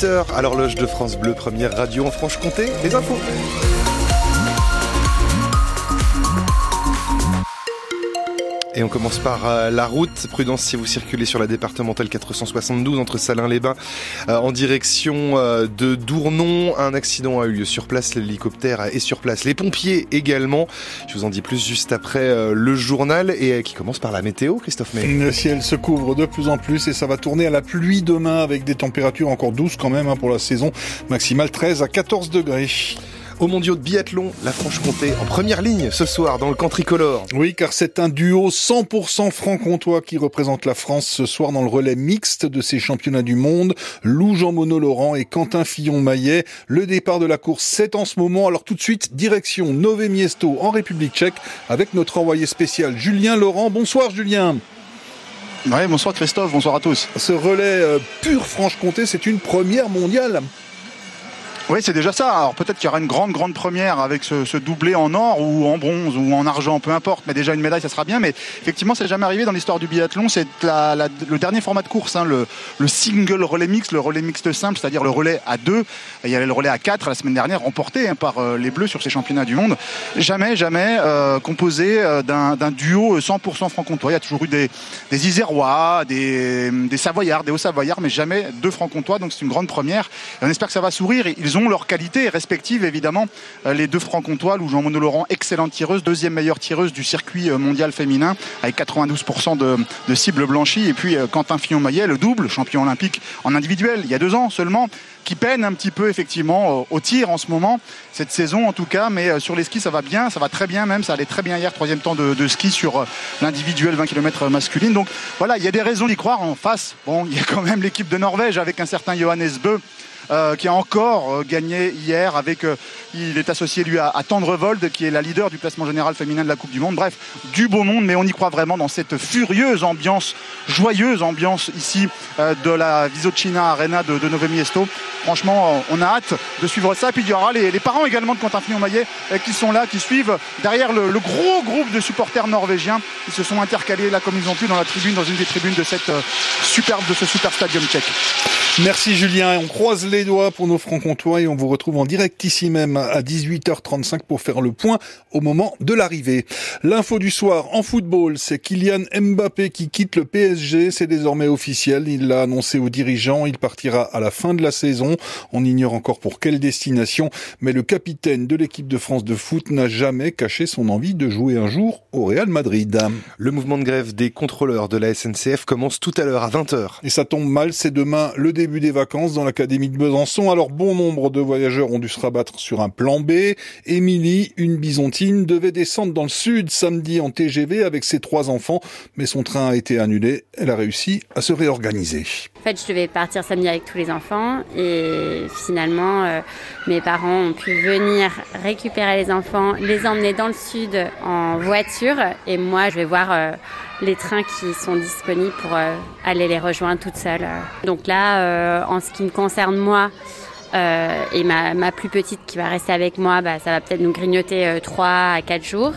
18h à l'horloge de France Bleu, première radio en Franche-Comté. Les infos. Et on commence par euh, la route. Prudence si vous circulez sur la départementale 472 entre Salins-les-Bains euh, en direction euh, de Dournon. Un accident a eu lieu sur place. L'hélicoptère est sur place. Les pompiers également. Je vous en dis plus juste après le journal et qui commence par la météo, Christophe May. Le ciel se couvre de plus en plus et ça va tourner à la pluie demain avec des températures encore douces quand même hein, pour la saison. Maximale 13 à 14 degrés. Au mondiaux de biathlon, la Franche-Comté en première ligne ce soir dans le camp tricolore. Oui, car c'est un duo 100% franc-comtois qui représente la France ce soir dans le relais mixte de ces championnats du monde. Lou Jean Monod Laurent et Quentin Fillon-Maillet. Le départ de la course, c'est en ce moment. Alors tout de suite, direction Nové Miesto en République tchèque avec notre envoyé spécial Julien Laurent. Bonsoir Julien. Oui, bonsoir Christophe, bonsoir à tous. Ce relais euh, pur Franche-Comté, c'est une première mondiale. Oui, c'est déjà ça. Alors peut-être qu'il y aura une grande, grande première avec ce, doublé en or ou en bronze ou en argent, peu importe. Mais déjà une médaille, ça sera bien. Mais effectivement, c'est jamais arrivé dans l'histoire du biathlon. C'est le dernier format de course, hein, le, single relais mix, le relais mixte simple, c'est-à-dire le relais à deux. Il y avait le relais à quatre la semaine dernière, remporté hein, par euh, les Bleus sur ces championnats du monde. Jamais, jamais euh, composé euh, d'un duo 100% franc-comtois. Il y a toujours eu des, des Isérois, des, Savoyards, des Hauts-Savoyards, mais jamais deux franc-comtois. Donc c'est une grande première. Et on espère que ça va sourire. Ils ont leurs qualités respectives, évidemment. Euh, les deux francs-comtois, Lou Jean Monod Laurent, excellente tireuse, deuxième meilleure tireuse du circuit euh, mondial féminin, avec 92% de, de cibles blanchies. Et puis euh, Quentin Fillon-Maillet, le double, champion olympique en individuel, il y a deux ans seulement, qui peine un petit peu effectivement au tir en ce moment, cette saison en tout cas, mais sur les skis ça va bien, ça va très bien même, ça allait très bien hier, troisième temps de, de ski sur l'individuel 20 km masculine. Donc voilà, il y a des raisons d'y croire en face. Bon, il y a quand même l'équipe de Norvège avec un certain Johannes Bö euh, qui a encore euh, gagné hier avec euh, il est associé lui à, Tendrevold qui est la leader du classement général féminin de la Coupe du Monde. Bref, du beau monde, mais on y croit vraiment dans cette furieuse ambiance, joyeuse ambiance ici de la Visocina Arena de, de Nove Miesto. Franchement, on a hâte de suivre ça. Puis il y aura les, parents également de Quentin Fillon-Maillet qui sont là, qui suivent derrière le, gros groupe de supporters norvégiens qui se sont intercalés là comme ils ont pu dans la tribune, dans une des tribunes de cette superbe, de ce super stadium tchèque. Merci Julien. On croise les doigts pour nos francs-comtois et on vous retrouve en direct ici même à 18h35 pour faire le point au moment de l'arrivée. L'info du soir en football, c'est Kylian Mbappé qui quitte le PSG. C'est désormais officiel. Il l'a annoncé aux dirigeants. Il partira à la fin de la saison. On ignore encore pour quelle destination, mais le capitaine de l'équipe de France de foot n'a jamais caché son envie de jouer un jour au Real Madrid. Le mouvement de grève des contrôleurs de la SNCF commence tout à l'heure à 20h. Et ça tombe mal, c'est demain le début des vacances dans l'académie de Besançon. Alors bon nombre de voyageurs ont dû se rabattre sur un plan B. Émilie, une bisontine, devait descendre dans le sud samedi en TGV avec ses trois enfants, mais son train a été annulé. Elle a réussi à se réorganiser. En fait, je devais partir samedi avec tous les enfants et finalement, euh, mes parents ont pu venir récupérer les enfants, les emmener dans le sud en voiture et moi, je vais voir euh, les trains qui sont disponibles pour euh, aller les rejoindre toute seule. Donc là, en ce qui me concerne moi, et ma, plus petite qui va rester avec moi, bah, ça va peut-être nous grignoter 3 à 4 jours.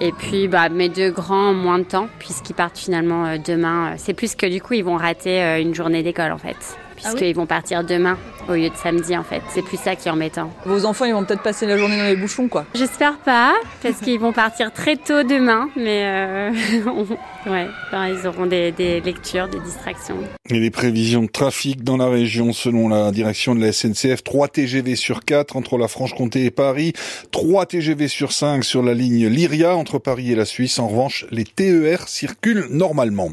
Et puis bah, mes deux grands moins de temps puisqu'ils partent finalement demain. C'est plus que du coup ils vont rater une journée d'école en fait. Ah puisqu'ils vont partir demain au lieu de samedi en fait. C'est plus ça qui est embêtant. Vos enfants ils vont peut-être passer la journée dans les bouchons quoi. J'espère pas parce qu'ils vont partir très tôt demain mais euh, ouais, ils auront des, des, lectures, des distractions. Et les prévisions de trafic dans la région selon la direction de la SNCF, 3 TGV sur 4 entre la Franche-Comté et Paris, 3 TGV sur 5 sur la ligne Lyria entre Paris et la Suisse. En revanche, les TER circulent normalement.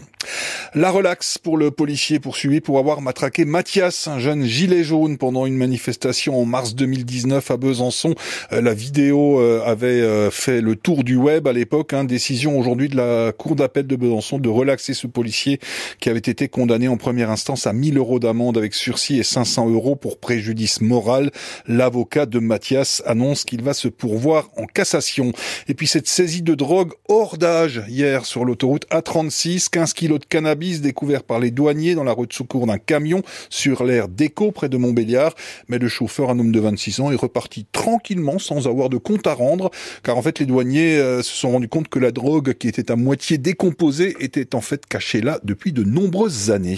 La relaxe pour le policier poursuivi pour avoir matraqué Mathias, un jeune gilet jaune pendant une manifestation en mars 2019 à Besançon. Euh, la vidéo euh, avait euh, fait le tour du web à l'époque. Hein. Décision aujourd'hui de la Cour d'appel de Besançon de relaxer ce policier qui avait été condamné en première instance à 1000 euros d'amende avec sursis et 500 euros pour préjudice moral. L'avocat de Mathias annonce qu'il va se pourvoir en cassation. Et puis cette saisie de drogue hors d'âge hier sur l'autoroute A36, 15 kilos de cannabis découvert par les douaniers dans la route de secours d'un camion sur l'aire d'Écho près de Montbéliard. Mais le chauffeur, un homme de 26 ans, est reparti tranquillement sans avoir de compte à rendre, car en fait les douaniers euh, se sont rendus compte que la drogue qui était à moitié décomposée était en fait cachée là depuis de nombreuses années.